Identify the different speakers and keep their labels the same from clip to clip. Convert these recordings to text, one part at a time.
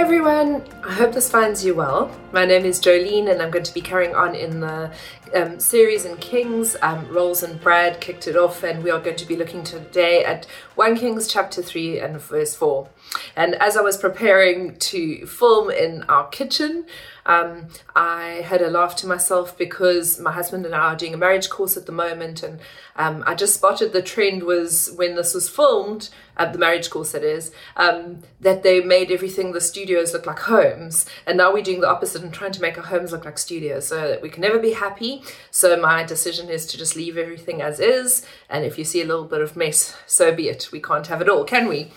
Speaker 1: Everyone, I hope this finds you well. My name is Jolene and I'm going to be carrying on in the um, series in Kings. Um, Rolls and Brad kicked it off and we are going to be looking today at 1 Kings chapter 3 and verse 4. And as I was preparing to film in our kitchen, um, I had a laugh to myself because my husband and I are doing a marriage course at the moment, and um, I just spotted the trend was when this was filmed, uh, the marriage course that is, um, that they made everything the studios look like homes, and now we're doing the opposite and trying to make our homes look like studios so that we can never be happy. So my decision is to just leave everything as is, and if you see a little bit of mess, so be it. We can't have it all, can we?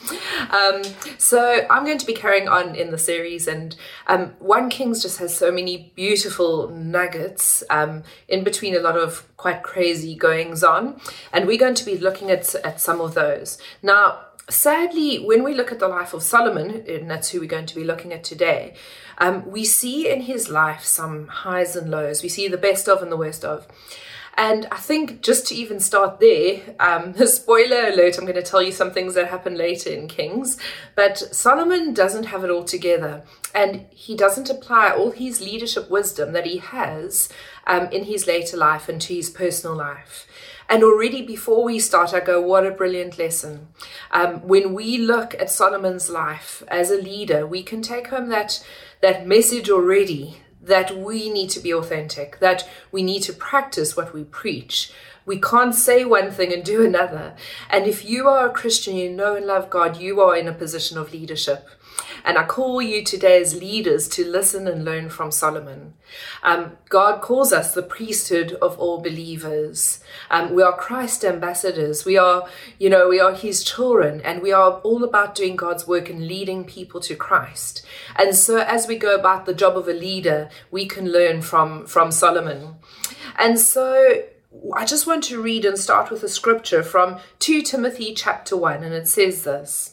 Speaker 1: Um, so I'm going to be carrying on in the series, and um, One Kings just has so many beautiful nuggets um, in between a lot of quite crazy goings on, and we're going to be looking at at some of those now. Sadly, when we look at the life of Solomon, and that's who we're going to be looking at today, um, we see in his life some highs and lows. We see the best of and the worst of. And I think just to even start there, um, spoiler alert, I'm going to tell you some things that happen later in Kings. But Solomon doesn't have it all together, and he doesn't apply all his leadership wisdom that he has um, in his later life into his personal life. And already before we start, I go, what a brilliant lesson. Um, when we look at Solomon's life as a leader, we can take home that, that message already that we need to be authentic, that we need to practice what we preach. We can't say one thing and do another. And if you are a Christian, you know and love God, you are in a position of leadership. And I call you today as leaders to listen and learn from Solomon. Um, God calls us the priesthood of all believers. Um, we are Christ ambassadors. We are, you know, we are His children, and we are all about doing God's work and leading people to Christ. And so, as we go about the job of a leader, we can learn from from Solomon. And so, I just want to read and start with a scripture from 2 Timothy chapter 1, and it says this.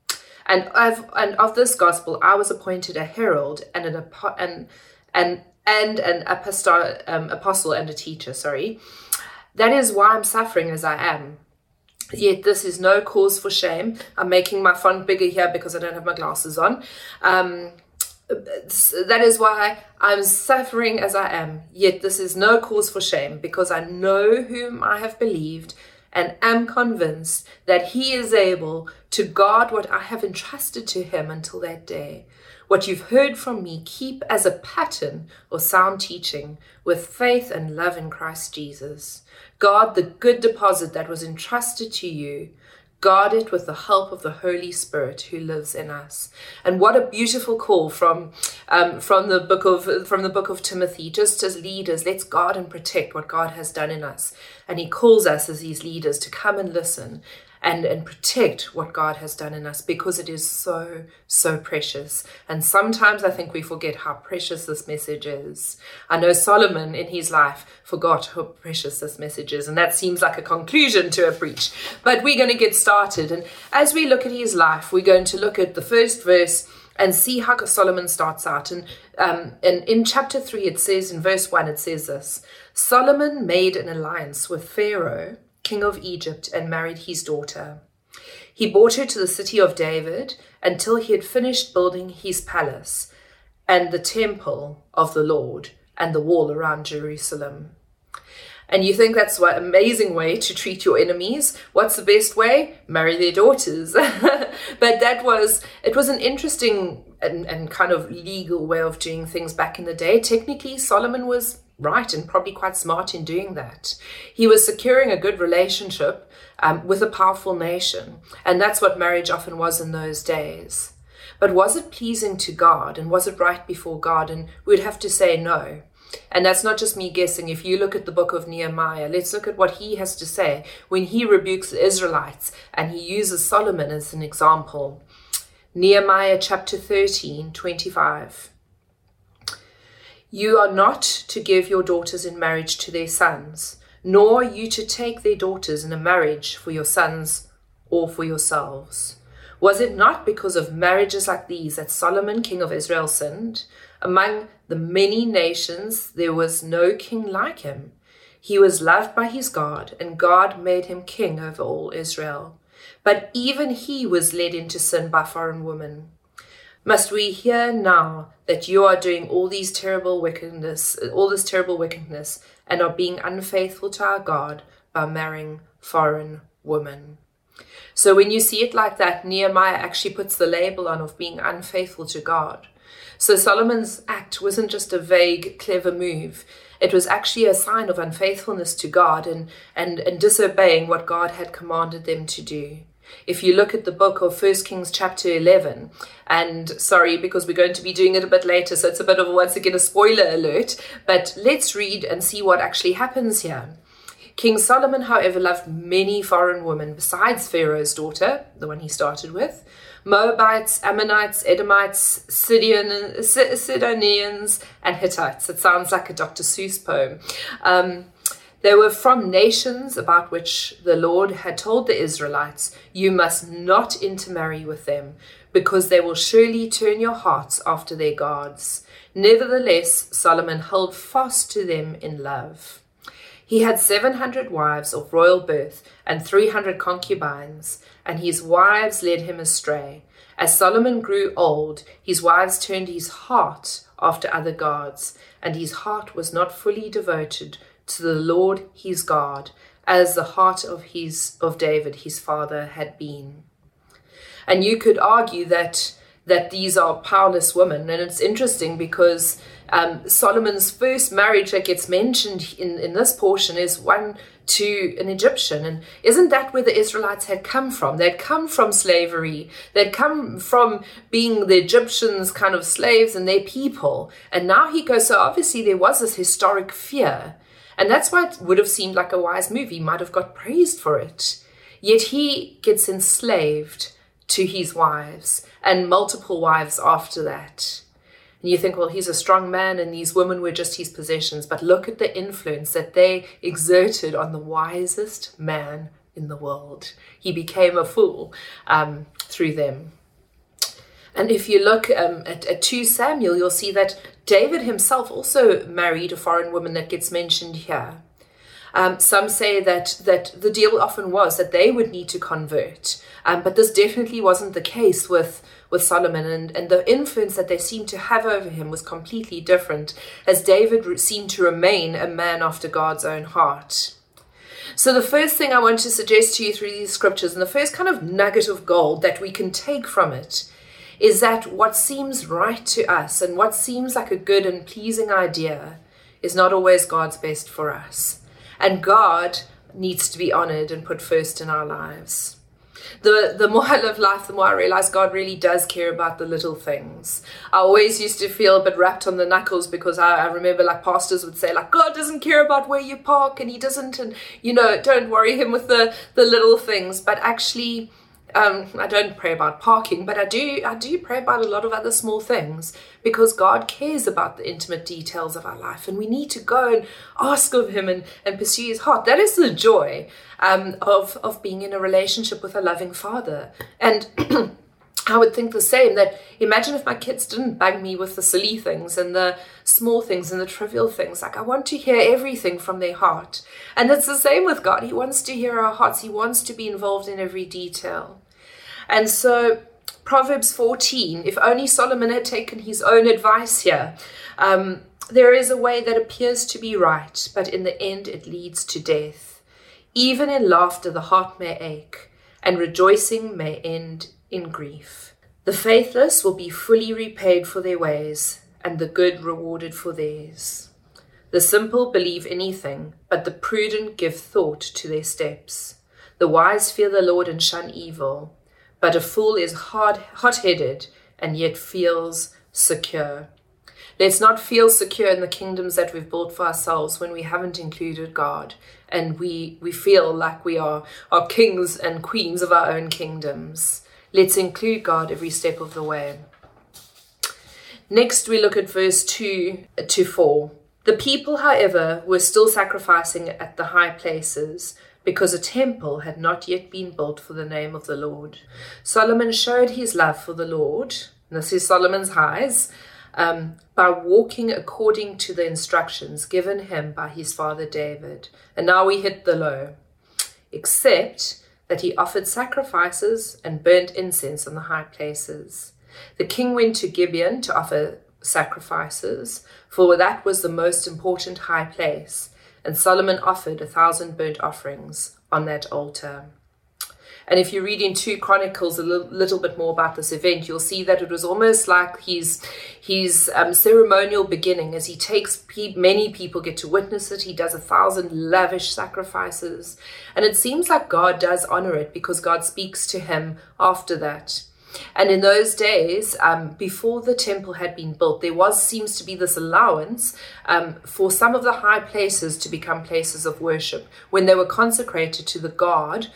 Speaker 1: And of and of this gospel, I was appointed a herald and an and and and an apostle, um, apostle and a teacher. Sorry, that is why I'm suffering as I am. Yet this is no cause for shame. I'm making my font bigger here because I don't have my glasses on. Um, that is why I'm suffering as I am. Yet this is no cause for shame because I know whom I have believed and am convinced that he is able to guard what I have entrusted to him until that day. What you've heard from me, keep as a pattern or sound teaching with faith and love in Christ Jesus. Guard the good deposit that was entrusted to you guard it with the help of the Holy Spirit who lives in us. And what a beautiful call from um, from the book of from the book of Timothy. Just as leaders, let's guard and protect what God has done in us. And He calls us as these leaders to come and listen and, and protect what God has done in us because it is so, so precious. And sometimes I think we forget how precious this message is. I know Solomon in his life forgot how precious this message is, and that seems like a conclusion to a preach. But we're going to get started. And as we look at his life, we're going to look at the first verse and see how Solomon starts out. And, um, and in chapter 3, it says, in verse 1, it says this Solomon made an alliance with Pharaoh king of Egypt, and married his daughter. He brought her to the city of David until he had finished building his palace and the temple of the Lord and the wall around Jerusalem. And you think that's an amazing way to treat your enemies? What's the best way? Marry their daughters. but that was, it was an interesting and, and kind of legal way of doing things back in the day. Technically, Solomon was right and probably quite smart in doing that. He was securing a good relationship um, with a powerful nation, and that's what marriage often was in those days. But was it pleasing to God and was it right before God? And we'd have to say no. And that's not just me guessing. If you look at the book of Nehemiah, let's look at what he has to say when he rebukes the Israelites and he uses Solomon as an example. Nehemiah chapter 13, 25. You are not to give your daughters in marriage to their sons, nor you to take their daughters in a marriage for your sons or for yourselves. Was it not because of marriages like these that Solomon, king of Israel, sinned? Among the many nations, there was no king like him. He was loved by his God, and God made him king over all Israel. But even he was led into sin by foreign women. Must we hear now that you are doing all these terrible wickedness, all this terrible wickedness, and are being unfaithful to our God by marrying foreign women? So when you see it like that, Nehemiah actually puts the label on of being unfaithful to God. So Solomon's act wasn't just a vague, clever move. It was actually a sign of unfaithfulness to God and, and, and disobeying what God had commanded them to do. If you look at the book of First Kings chapter 11, and sorry, because we're going to be doing it a bit later, so it's a bit of once again a spoiler alert, but let's read and see what actually happens here. King Solomon, however, loved many foreign women besides Pharaoh's daughter, the one he started with, Moabites, Ammonites, Edomites, Sidon, Sidonians, and Hittites. It sounds like a Dr. Seuss poem. Um, they were from nations about which the Lord had told the Israelites, You must not intermarry with them, because they will surely turn your hearts after their gods. Nevertheless, Solomon held fast to them in love. He had 700 wives of royal birth and 300 concubines, and his wives led him astray. As Solomon grew old, his wives turned his heart after other gods, and his heart was not fully devoted to the Lord his God, as the heart of his of David his father had been. And you could argue that that these are powerless women, and it's interesting because um, Solomon's first marriage that gets mentioned in, in this portion is one to an Egyptian. And isn't that where the Israelites had come from? They'd come from slavery, they'd come from being the Egyptians' kind of slaves and their people. And now he goes, so obviously there was this historic fear. And that's why it would have seemed like a wise move. He might have got praised for it. Yet he gets enslaved to his wives and multiple wives after that. And you think, well, he's a strong man and these women were just his possessions. But look at the influence that they exerted on the wisest man in the world. He became a fool um, through them. And if you look um, at, at 2 Samuel, you'll see that David himself also married a foreign woman that gets mentioned here. Um, some say that that the deal often was that they would need to convert, um, but this definitely wasn't the case with with Solomon, and, and the influence that they seemed to have over him was completely different, as David seemed to remain a man after God's own heart. So, the first thing I want to suggest to you through these scriptures, and the first kind of nugget of gold that we can take from it, is that what seems right to us and what seems like a good and pleasing idea is not always God's best for us. And God needs to be honored and put first in our lives. The, the more I live life, the more I realize God really does care about the little things. I always used to feel a bit rapped on the knuckles because I, I remember like pastors would say like God doesn't care about where you park and he doesn't and you know don't worry him with the the little things but actually um, I don't pray about parking, but I do I do pray about a lot of other small things because God cares about the intimate details of our life, and we need to go and ask of Him and, and pursue His heart. That is the joy um, of of being in a relationship with a loving Father, and. I would think the same that imagine if my kids didn't bug me with the silly things and the small things and the trivial things. Like, I want to hear everything from their heart. And it's the same with God. He wants to hear our hearts, He wants to be involved in every detail. And so, Proverbs 14, if only Solomon had taken his own advice here. Um, there is a way that appears to be right, but in the end it leads to death. Even in laughter, the heart may ache, and rejoicing may end in grief. The faithless will be fully repaid for their ways, and the good rewarded for theirs. The simple believe anything, but the prudent give thought to their steps. The wise fear the Lord and shun evil, but a fool is hard, hot-headed and yet feels secure. Let's not feel secure in the kingdoms that we've built for ourselves when we haven't included God and we, we feel like we are, are kings and queens of our own kingdoms. Let's include God every step of the way. Next, we look at verse 2 to 4. The people, however, were still sacrificing at the high places because a temple had not yet been built for the name of the Lord. Solomon showed his love for the Lord, this is Solomon's highs, um, by walking according to the instructions given him by his father David. And now we hit the low, except that he offered sacrifices and burnt incense on the high places. The king went to Gibeon to offer sacrifices, for that was the most important high place, and Solomon offered a thousand burnt offerings on that altar. And if you read in 2 Chronicles a little, bit more about this event, you'll see that it was almost like his, his um, ceremonial beginning as he takes many people get to witness it. He does a thousand lavish sacrifices. And it seems like God does honor it because God speaks to him after that. And in those days, um, before the temple had been built, there was seems to be this allowance um, for some of the high places to become places of worship when they were consecrated to the God,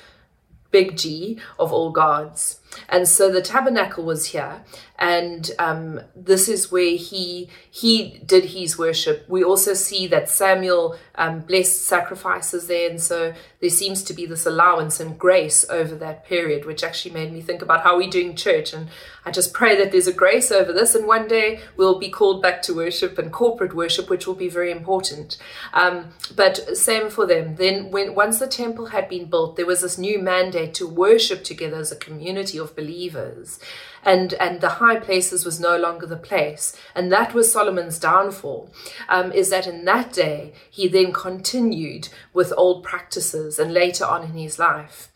Speaker 1: big G, of all gods. And so the tabernacle was here, and um, this is where he he did his worship. We also see that Samuel um, blessed sacrifices there, and so there seems to be this allowance and grace over that period, which actually made me think about how we're doing church. And I just pray that there's a grace over this, and one day we'll be called back to worship and corporate worship, which will be very important. Um, but same for them. Then, when once the temple had been built, there was this new mandate to worship together as a community of believers. And and the high places was no longer the place. And that was solomon's downfall um, is that in that day he then continued with old practices and later on in his life.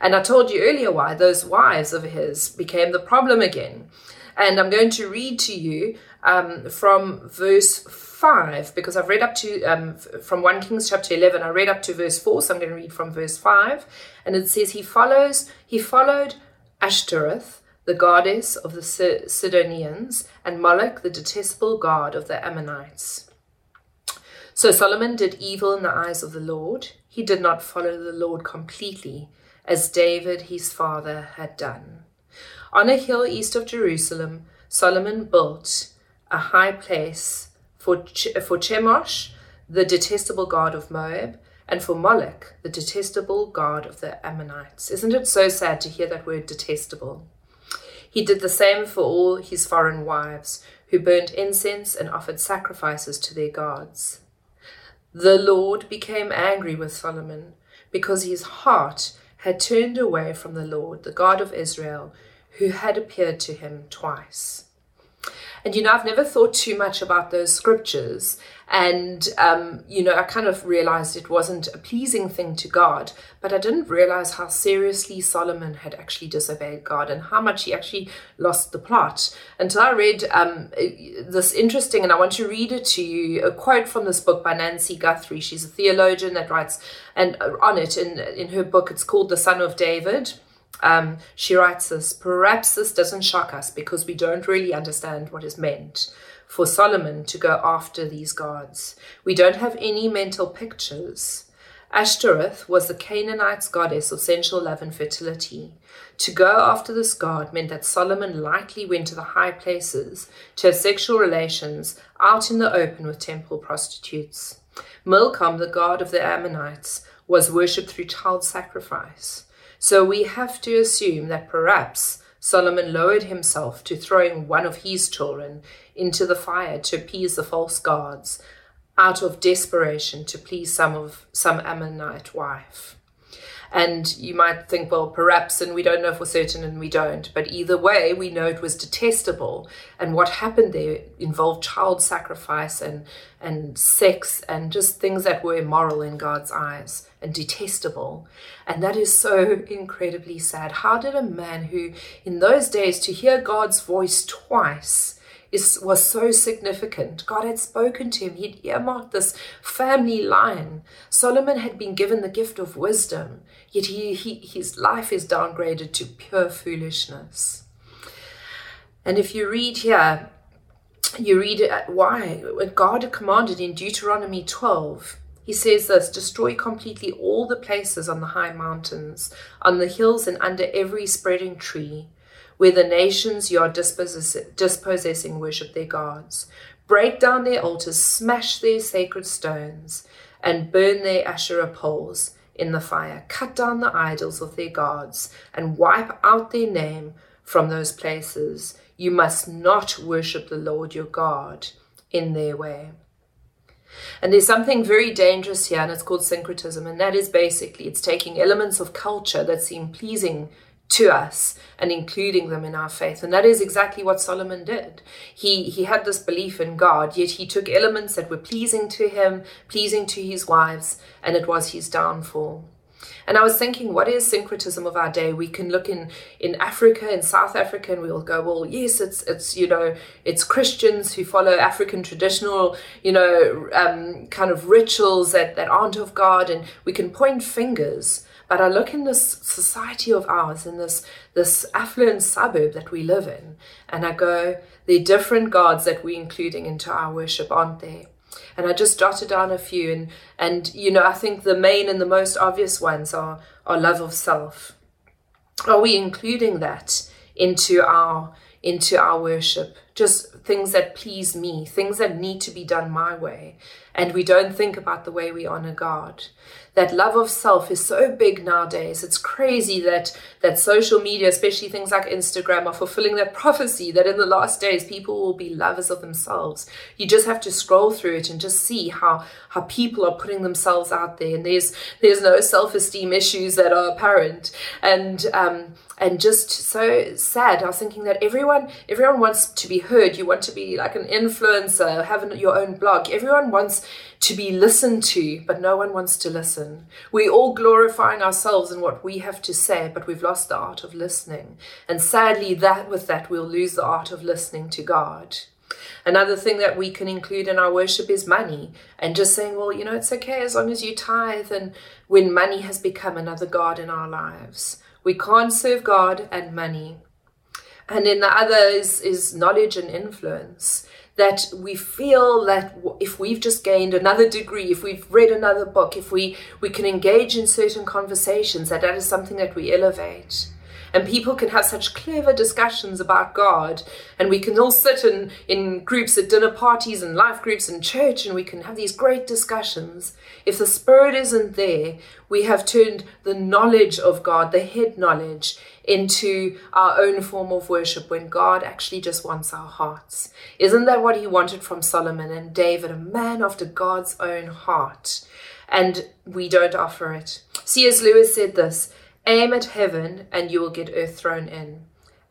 Speaker 1: And i told you earlier why those wives of his became the problem again. And i'm going to read to you um, from verse 5 because I've read up to um, from 1 Kings chapter 11 I read up to verse 4 so I'm going to read from verse 5 and it says he follows he followed Ashtoreth the goddess of the Sidonians, and Moloch, the detestable god of the Ammonites. So Solomon did evil in the eyes of the Lord. He did not follow the Lord completely, as David his father had done. On a hill east of Jerusalem, Solomon built a high place for, Ch- for Chemosh, the detestable god of Moab, and for Moloch, the detestable god of the Ammonites. Isn't it so sad to hear that word detestable? He did the same for all his foreign wives, who burnt incense and offered sacrifices to their gods. The Lord became angry with Solomon because his heart had turned away from the Lord, the God of Israel, who had appeared to him twice. And you know, I've never thought too much about those scriptures and, um, you know, I kind of realized it wasn't a pleasing thing to God, but I didn't realize how seriously Solomon had actually disobeyed God and how much he actually lost the plot. Until I read um, this interesting, and I want to read it to you, a quote from this book by Nancy Guthrie. She's a theologian that writes, and on it, in, in her book, it's called The Son of David. Um, she writes this Perhaps this doesn't shock us because we don't really understand what is meant for Solomon to go after these gods. We don't have any mental pictures. Ashtoreth was the Canaanites' goddess of sensual love and fertility. To go after this god meant that Solomon likely went to the high places to have sexual relations out in the open with temple prostitutes. Milcom, the god of the Ammonites, was worshipped through child sacrifice. So we have to assume that perhaps Solomon lowered himself to throwing one of his children into the fire to appease the false gods out of desperation to please some of some Ammonite wife. And you might think, well, perhaps, and we don't know for certain, and we don't. But either way, we know it was detestable. And what happened there involved child sacrifice and, and sex and just things that were immoral in God's eyes and detestable. And that is so incredibly sad. How did a man who, in those days, to hear God's voice twice, is, was so significant. God had spoken to him, he'd earmarked this family line. Solomon had been given the gift of wisdom, yet he, he, his life is downgraded to pure foolishness. And if you read here, you read uh, why God commanded in Deuteronomy 12 he says this destroy completely all the places on the high mountains, on the hills, and under every spreading tree where the nations you are dispossessing worship their gods. Break down their altars, smash their sacred stones, and burn their Asherah poles in the fire. Cut down the idols of their gods and wipe out their name from those places. You must not worship the Lord your God in their way. And there's something very dangerous here, and it's called syncretism. And that is basically it's taking elements of culture that seem pleasing to us and including them in our faith. And that is exactly what Solomon did. He he had this belief in God, yet he took elements that were pleasing to him, pleasing to his wives, and it was his downfall. And I was thinking, what is syncretism of our day? We can look in, in Africa, in South Africa, and we'll go, well, yes, it's, it's, you know, it's Christians who follow African traditional, you know, um, kind of rituals that, that aren't of God. And we can point fingers. But I look in this society of ours, in this, this affluent suburb that we live in, and I go, are different gods that we're including into our worship, aren't there? And I just jotted down a few and and you know I think the main and the most obvious ones are our love of self. Are we including that into our into our worship? Just things that please me, things that need to be done my way, and we don't think about the way we honor God that love of self is so big nowadays. It's crazy that that social media, especially things like Instagram, are fulfilling that prophecy that in the last days people will be lovers of themselves. You just have to scroll through it and just see how how people are putting themselves out there, and there's there's no self esteem issues that are apparent, and um, and just so sad. I was thinking that everyone everyone wants to be heard. You want to be like an influencer, having your own blog. Everyone wants to be listened to, but no one wants to listen. We're all glorifying ourselves and what we have to say, but we've lost the art of listening. And sadly, that with that, we'll lose the art of listening to God. Another thing that we can include in our worship is money and just saying, well, you know, it's okay as long as you tithe. And when money has become another God in our lives, we can't serve God and money. And then the other is, is knowledge and influence that we feel that if we've just gained another degree, if we've read another book, if we, we can engage in certain conversations, that that is something that we elevate. And people can have such clever discussions about God, and we can all sit in, in groups at dinner parties and life groups and church, and we can have these great discussions. If the Spirit isn't there, we have turned the knowledge of God, the head knowledge, into our own form of worship when God actually just wants our hearts. Isn't that what he wanted from Solomon and David, a man after God's own heart? And we don't offer it. C.S. Lewis said this aim at heaven and you will get earth thrown in.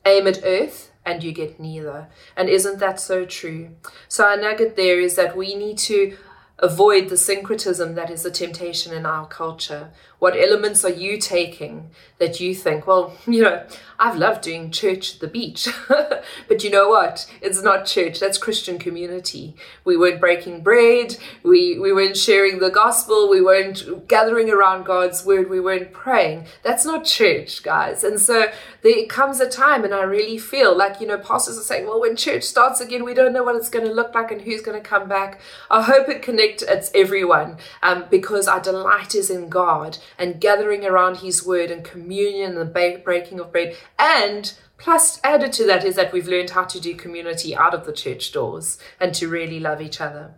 Speaker 1: Aim at earth and you get neither. And isn't that so true? So, our nugget there is that we need to avoid the syncretism that is a temptation in our culture. What elements are you taking that you think, well, you know, I've loved doing church at the beach, but you know what? It's not church, that's Christian community. We weren't breaking bread, we, we weren't sharing the gospel, we weren't gathering around God's word, we weren't praying. That's not church, guys. And so there comes a time, and I really feel like, you know, pastors are saying, well, when church starts again, we don't know what it's going to look like and who's going to come back. I hope it connects, it's everyone, um, because our delight is in God and gathering around His Word and communion and the breaking of bread. And plus, added to that, is that we've learned how to do community out of the church doors and to really love each other.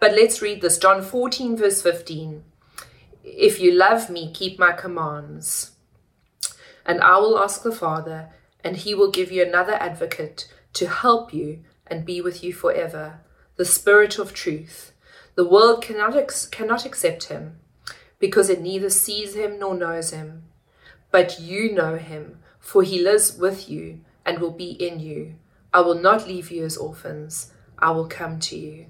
Speaker 1: But let's read this John 14, verse 15. If you love me, keep my commands. And I will ask the Father, and he will give you another advocate to help you and be with you forever the Spirit of truth. The world cannot, ex- cannot accept him because it neither sees him nor knows him. But you know him, for he lives with you and will be in you. I will not leave you as orphans, I will come to you.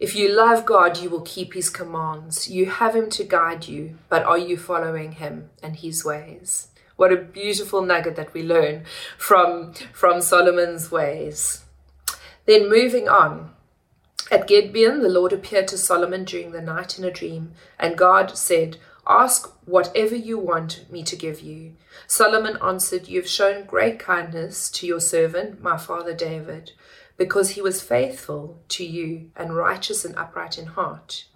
Speaker 1: If you love God, you will keep his commands. You have him to guide you, but are you following him and his ways? What a beautiful nugget that we learn from, from Solomon's ways. Then moving on, at Gibeon, the Lord appeared to Solomon during the night in a dream, and God said, Ask whatever you want me to give you. Solomon answered, You have shown great kindness to your servant, my father David, because he was faithful to you and righteous and upright in heart.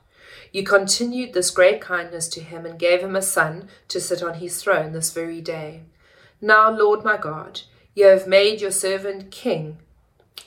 Speaker 1: You continued this great kindness to him and gave him a son to sit on his throne this very day. Now, Lord my God, You have made your servant king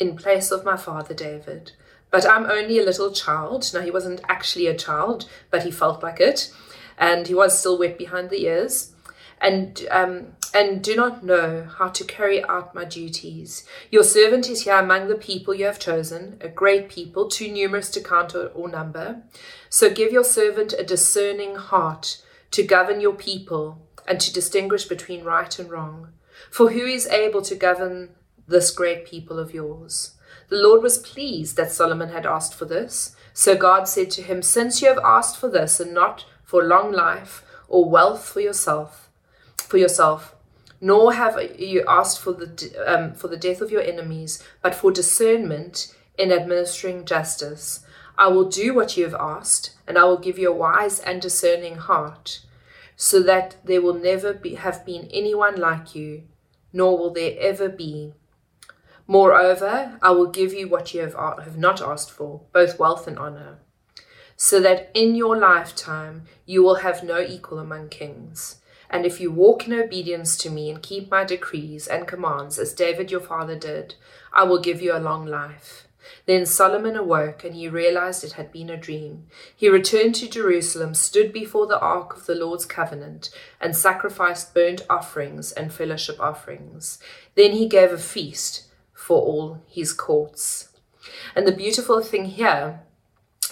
Speaker 1: in place of my father David. But I'm only a little child. Now, he wasn't actually a child, but he felt like it. And he was still wet behind the ears. And, um, and do not know how to carry out my duties. Your servant is here among the people you have chosen, a great people, too numerous to count or, number. So give your servant a discerning heart to govern your people and to distinguish between right and wrong. For who is able to govern this great people of yours? The Lord was pleased that Solomon had asked for this. So God said to him, Since you have asked for this and not for long life or wealth for yourself, for yourself, nor have you asked for the um, for the death of your enemies, but for discernment in administering justice. I will do what you have asked, and I will give you a wise and discerning heart, so that there will never be, have been anyone like you, nor will there ever be. Moreover, I will give you what you have, have not asked for, both wealth and honor, so that in your lifetime you will have no equal among kings. And if you walk in obedience to me and keep my decrees and commands, as David your father did, I will give you a long life. Then Solomon awoke, and he realized it had been a dream. He returned to Jerusalem, stood before the ark of the Lord's covenant, and sacrificed burnt offerings and fellowship offerings. Then he gave a feast for all his courts. And the beautiful thing here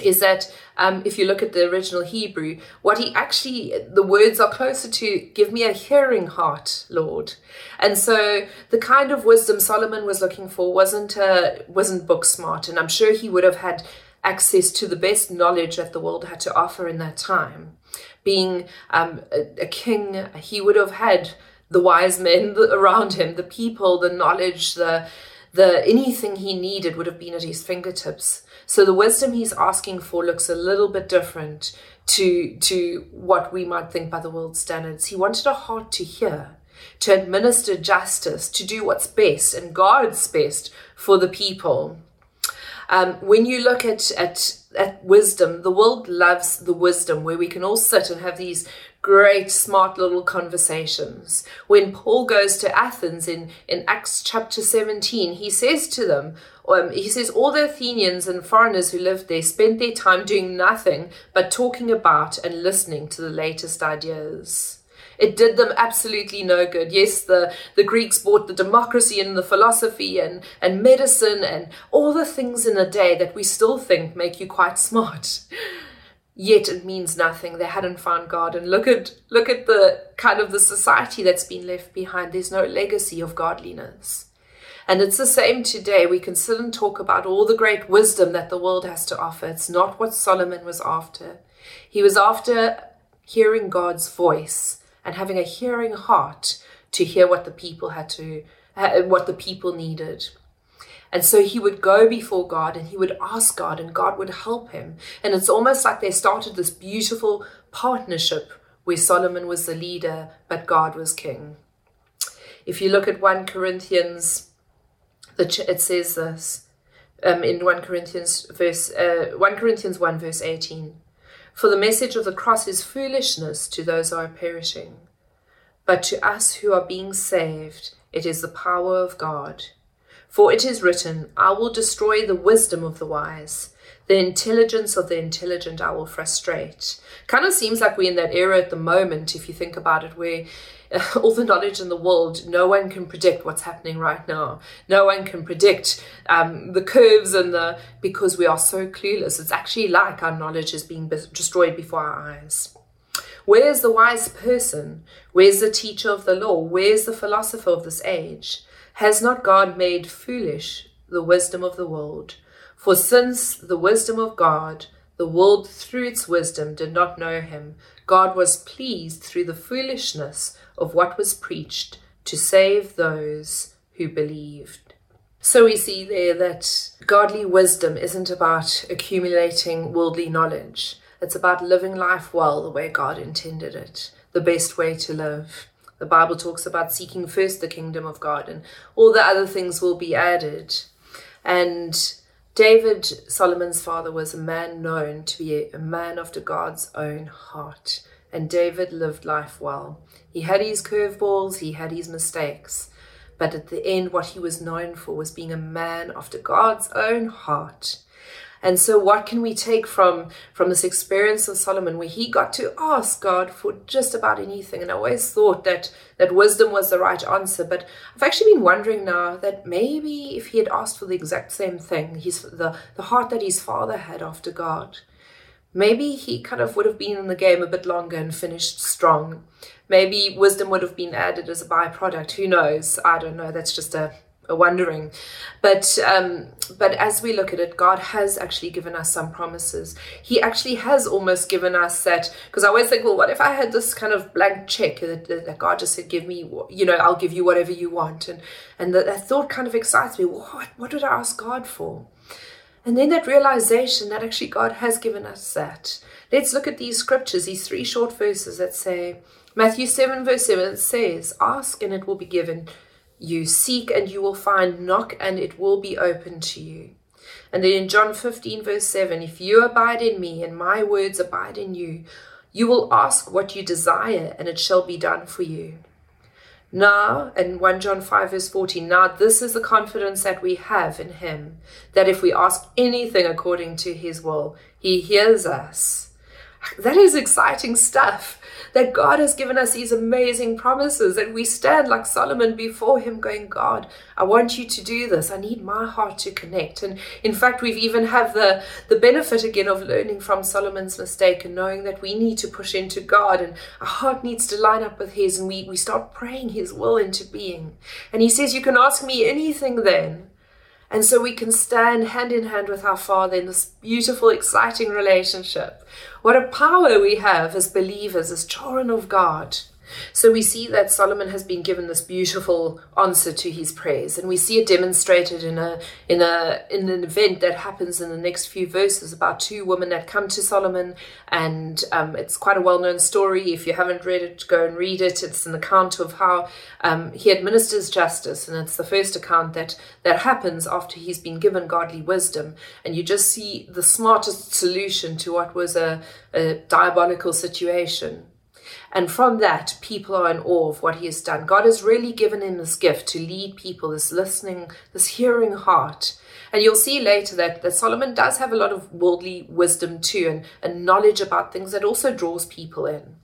Speaker 1: is that um, if you look at the original Hebrew, what he actually, the words are closer to give me a hearing heart, Lord. And so the kind of wisdom Solomon was looking for wasn't, uh, wasn't book smart. And I'm sure he would have had access to the best knowledge that the world had to offer in that time. Being um, a, a king, he would have had the wise men around him, the people, the knowledge, the, the anything he needed would have been at his fingertips. So the wisdom he's asking for looks a little bit different to, to what we might think by the world's standards. He wanted a heart to hear, to administer justice, to do what's best and God's best for the people. Um, when you look at, at, at wisdom, the world loves the wisdom where we can all sit and have these great, smart little conversations. When Paul goes to Athens in, in Acts chapter 17, he says to them, um, he says, all the Athenians and foreigners who lived there spent their time doing nothing but talking about and listening to the latest ideas. It did them absolutely no good. Yes, the, the Greeks brought the democracy and the philosophy and, and medicine and all the things in a day that we still think make you quite smart yet it means nothing. They hadn't found God. And look at look at the kind of the society that's been left behind. There's no legacy of godliness. And it's the same today. We can sit and talk about all the great wisdom that the world has to offer. It's not what Solomon was after. He was after hearing God's voice and having a hearing heart to hear what the people had to, uh, what the people needed. And so he would go before God and he would ask God, and God would help him. And it's almost like they started this beautiful partnership where Solomon was the leader, but God was king. If you look at 1 Corinthians, it says this um, in 1 Corinthians verse uh, 1 Corinthians 1 verse 18. For the message of the cross is foolishness to those who are perishing, but to us who are being saved, it is the power of God. For it is written, I will destroy the wisdom of the wise. The intelligence of the intelligent I will frustrate. Kind of seems like we're in that era at the moment, if you think about it, where all the knowledge in the world, no one can predict what's happening right now. No one can predict um, the curves and the because we are so clueless. It's actually like our knowledge is being destroyed before our eyes. Where's the wise person? Where's the teacher of the law? Where's the philosopher of this age? Has not God made foolish the wisdom of the world? For since the wisdom of God, the world through its wisdom did not know him, God was pleased through the foolishness of what was preached to save those who believed. So we see there that godly wisdom isn't about accumulating worldly knowledge. It's about living life well the way God intended it, the best way to live. The Bible talks about seeking first the kingdom of God, and all the other things will be added. And David, Solomon's father, was a man known to be a man after God's own heart. And David lived life well. He had his curveballs, he had his mistakes, but at the end, what he was known for was being a man after God's own heart. And so what can we take from from this experience of Solomon where he got to ask God for just about anything? And I always thought that that wisdom was the right answer but I've actually been wondering now that maybe if he had asked for the exact same thing his the the heart that his father had after God maybe he kind of would have been in the game a bit longer and finished strong. Maybe wisdom would have been added as a byproduct. Who knows? I don't know. That's just a wondering. But um, but as we look at it, God has actually given us some promises. He actually has almost given us that because I always think, well, what if I had this kind of blank check that, that God just said, give me, you know, I'll give you whatever you want, and and that, that thought kind of excites me. What what did I ask God for? And then that realization that actually God has given us that. Let's look at these scriptures, these three short verses that say, Matthew 7, verse 7 says, Ask and it will be given you seek and you will find, knock and it will be open to you. And then in John 15, verse 7, if you abide in me and my words abide in you, you will ask what you desire and it shall be done for you. Now, in 1 John 5, verse 14, now this is the confidence that we have in him, that if we ask anything according to his will, he hears us. That is exciting stuff that God has given us these amazing promises, and we stand like Solomon before Him, going, God, I want you to do this. I need my heart to connect. And in fact, we've even have the, the benefit again of learning from Solomon's mistake and knowing that we need to push into God and our heart needs to line up with His, and we, we start praying His will into being. And He says, You can ask me anything then. And so we can stand hand in hand with our Father in this beautiful, exciting relationship. What a power we have as believers, as children of God. So we see that Solomon has been given this beautiful answer to his prayers, and we see it demonstrated in a in a in an event that happens in the next few verses about two women that come to Solomon, and um, it's quite a well known story. If you haven't read it, go and read it. It's an account of how um, he administers justice, and it's the first account that that happens after he's been given godly wisdom, and you just see the smartest solution to what was a, a diabolical situation. And from that, people are in awe of what he has done. God has really given him this gift to lead people, this listening, this hearing heart. And you'll see later that, that Solomon does have a lot of worldly wisdom too, and, and knowledge about things that also draws people in.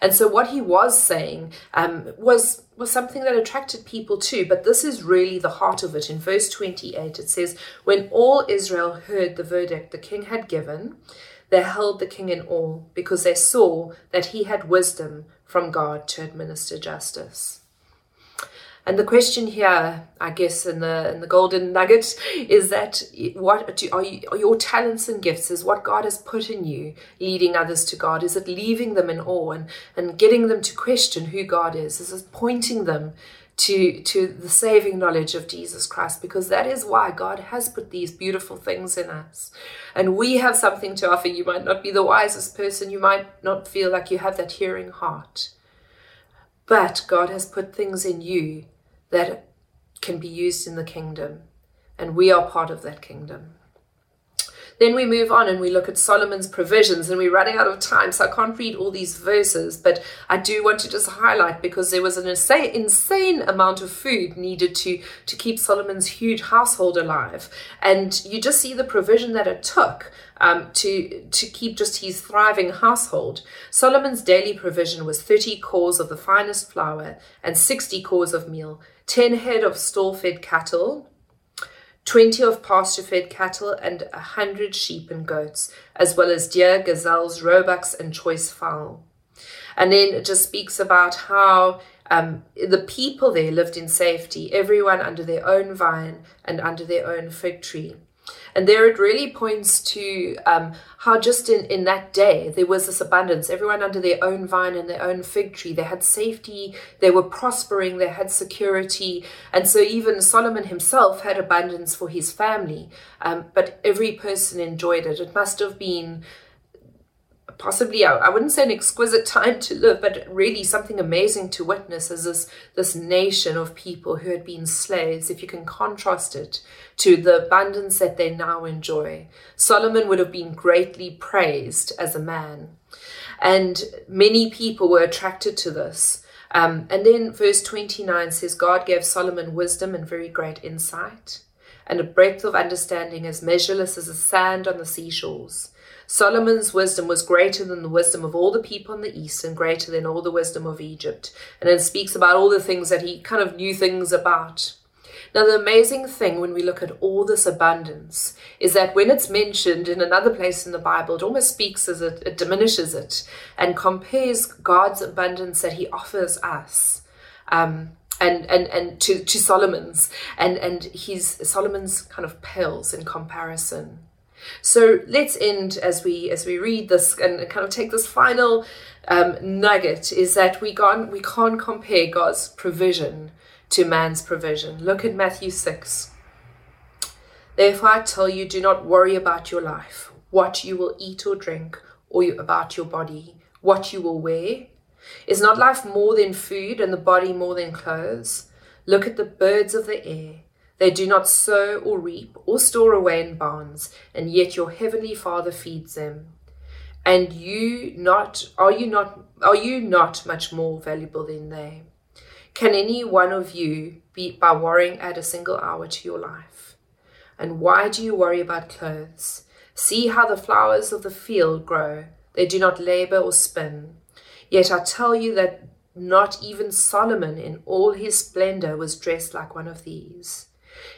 Speaker 1: And so what he was saying um, was was something that attracted people too. But this is really the heart of it. In verse 28, it says, When all Israel heard the verdict the king had given, they held the king in awe because they saw that he had wisdom from God to administer justice. And the question here, I guess, in the in the golden nugget, is that what do, are, you, are your talents and gifts? Is what God has put in you leading others to God? Is it leaving them in awe and, and getting them to question who God is? Is it pointing them to to the saving knowledge of Jesus Christ because that is why God has put these beautiful things in us. And we have something to offer. You might not be the wisest person. You might not feel like you have that hearing heart. But God has put things in you that can be used in the kingdom. And we are part of that kingdom then we move on and we look at Solomon's provisions, and we're running out of time, so I can't read all these verses, but I do want to just highlight because there was an insane, insane amount of food needed to, to keep Solomon's huge household alive. And you just see the provision that it took. Um, to to keep just his thriving household. Solomon's daily provision was 30 cors of the finest flour and 60 cors of meal, 10 head of stall-fed cattle, 20 of pasture fed cattle, and a 100 sheep and goats, as well as deer, gazelles, roebucks, and choice fowl. And then it just speaks about how um, the people there lived in safety, everyone under their own vine and under their own fig tree. And there it really points to um, how just in, in that day there was this abundance. Everyone under their own vine and their own fig tree. They had safety, they were prospering, they had security. And so even Solomon himself had abundance for his family. Um, but every person enjoyed it. It must have been possibly I, wouldn't say an exquisite time to live but really something amazing to witness as this this nation of people who had been slaves if you can contrast it to the abundance that they now enjoy. Solomon would have been greatly praised as a man. And many people were attracted to this. Um, and then verse 29 says, God gave Solomon wisdom and very great insight, and a breadth of understanding as measureless as the sand on the seashores. Solomon's wisdom was greater than the wisdom of all the people in the east and greater than all the wisdom of Egypt. And it speaks about all the things that he kind of knew things about. Now, the amazing thing when we look at all this abundance is that when it's mentioned in another place in the Bible, it almost speaks as it, it diminishes it and compares God's abundance that He offers us. Um, and, and, and to, to Solomon's and, and his Solomon's kind of pales in comparison. So let's end as we as we read this and kind of take this final um, nugget is that we can't we can't compare God's provision to man's provision. Look at Matthew 6. Therefore, I tell you, do not worry about your life, what you will eat or drink, or about your body, what you will wear. Is not life more than food, and the body more than clothes? Look at the birds of the air. They do not sow or reap or store away in barns, and yet your heavenly Father feeds them. And you not are you not are you not much more valuable than they? Can any one of you beat by worrying add a single hour to your life? And why do you worry about clothes? See how the flowers of the field grow. They do not labor or spin. Yet I tell you that not even Solomon in all his splendor was dressed like one of these.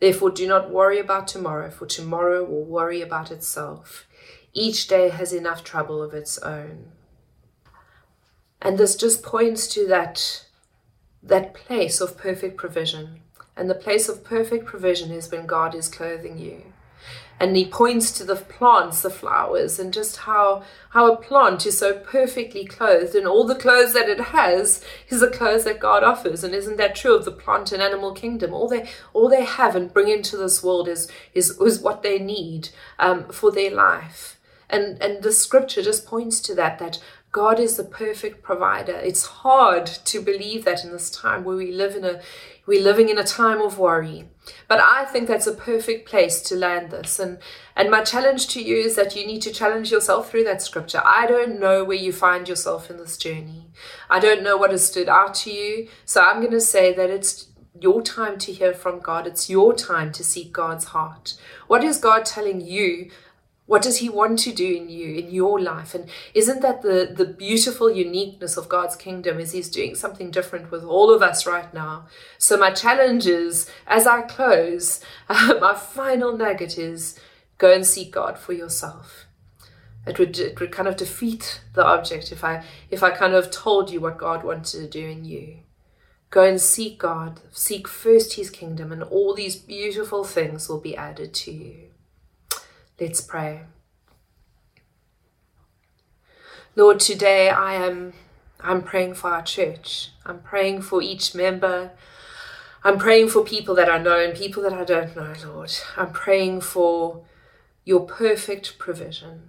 Speaker 1: Therefore, do not worry about tomorrow, for tomorrow will worry about itself. Each day has enough trouble of its own. And this just points to that that place of perfect provision. And the place of perfect provision is when God is clothing you. And he points to the plants, the flowers, and just how, how a plant is so perfectly clothed, and all the clothes that it has is the clothes that God offers. And isn't that true of the plant and animal kingdom? All they all they have and bring into this world is is, is what they need um, for their life. And and the scripture just points to that that God is the perfect provider. It's hard to believe that in this time where we live in a we're living in a time of worry. But I think that's a perfect place to land this. And and my challenge to you is that you need to challenge yourself through that scripture. I don't know where you find yourself in this journey. I don't know what has stood out to you. So I'm going to say that it's your time to hear from God. It's your time to seek God's heart. What is God telling you what does He want to do in you, in your life? And isn't that the, the beautiful uniqueness of God's kingdom? Is He's doing something different with all of us right now? So, my challenge is as I close, uh, my final nugget is go and seek God for yourself. It would, it would kind of defeat the object if I if I kind of told you what God wanted to do in you. Go and seek God, seek first His kingdom, and all these beautiful things will be added to you. Let's pray. Lord, today I am I'm praying for our church. I'm praying for each member. I'm praying for people that I know and people that I don't know, Lord. I'm praying for your perfect provision.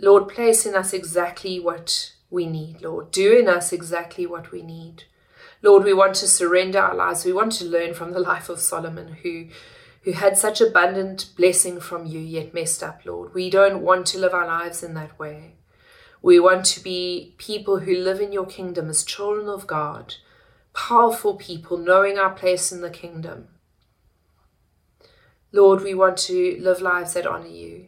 Speaker 1: Lord, place in us exactly what we need, Lord. Do in us exactly what we need. Lord, we want to surrender our lives. We want to learn from the life of Solomon, who who had such abundant blessing from you yet messed up, Lord. We don't want to live our lives in that way. We want to be people who live in your kingdom as children of God, powerful people knowing our place in the kingdom. Lord, we want to live lives that honor you.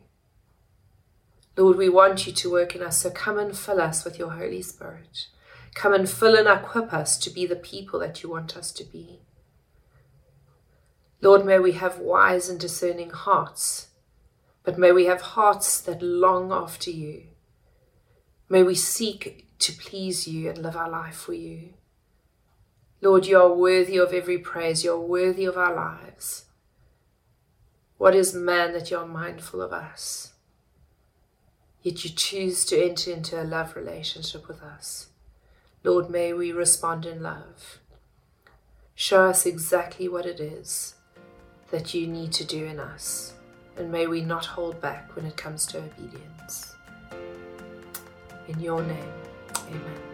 Speaker 1: Lord, we want you to work in us, so come and fill us with your Holy Spirit. Come and fill and equip us to be the people that you want us to be. Lord, may we have wise and discerning hearts, but may we have hearts that long after you. May we seek to please you and live our life for you. Lord, you are worthy of every praise. You are worthy of our lives. What is man that you are mindful of us? Yet you choose to enter into a love relationship with us. Lord, may we respond in love. Show us exactly what it is that you need to do in us, and may we not hold back when it comes to obedience. In your name, amen.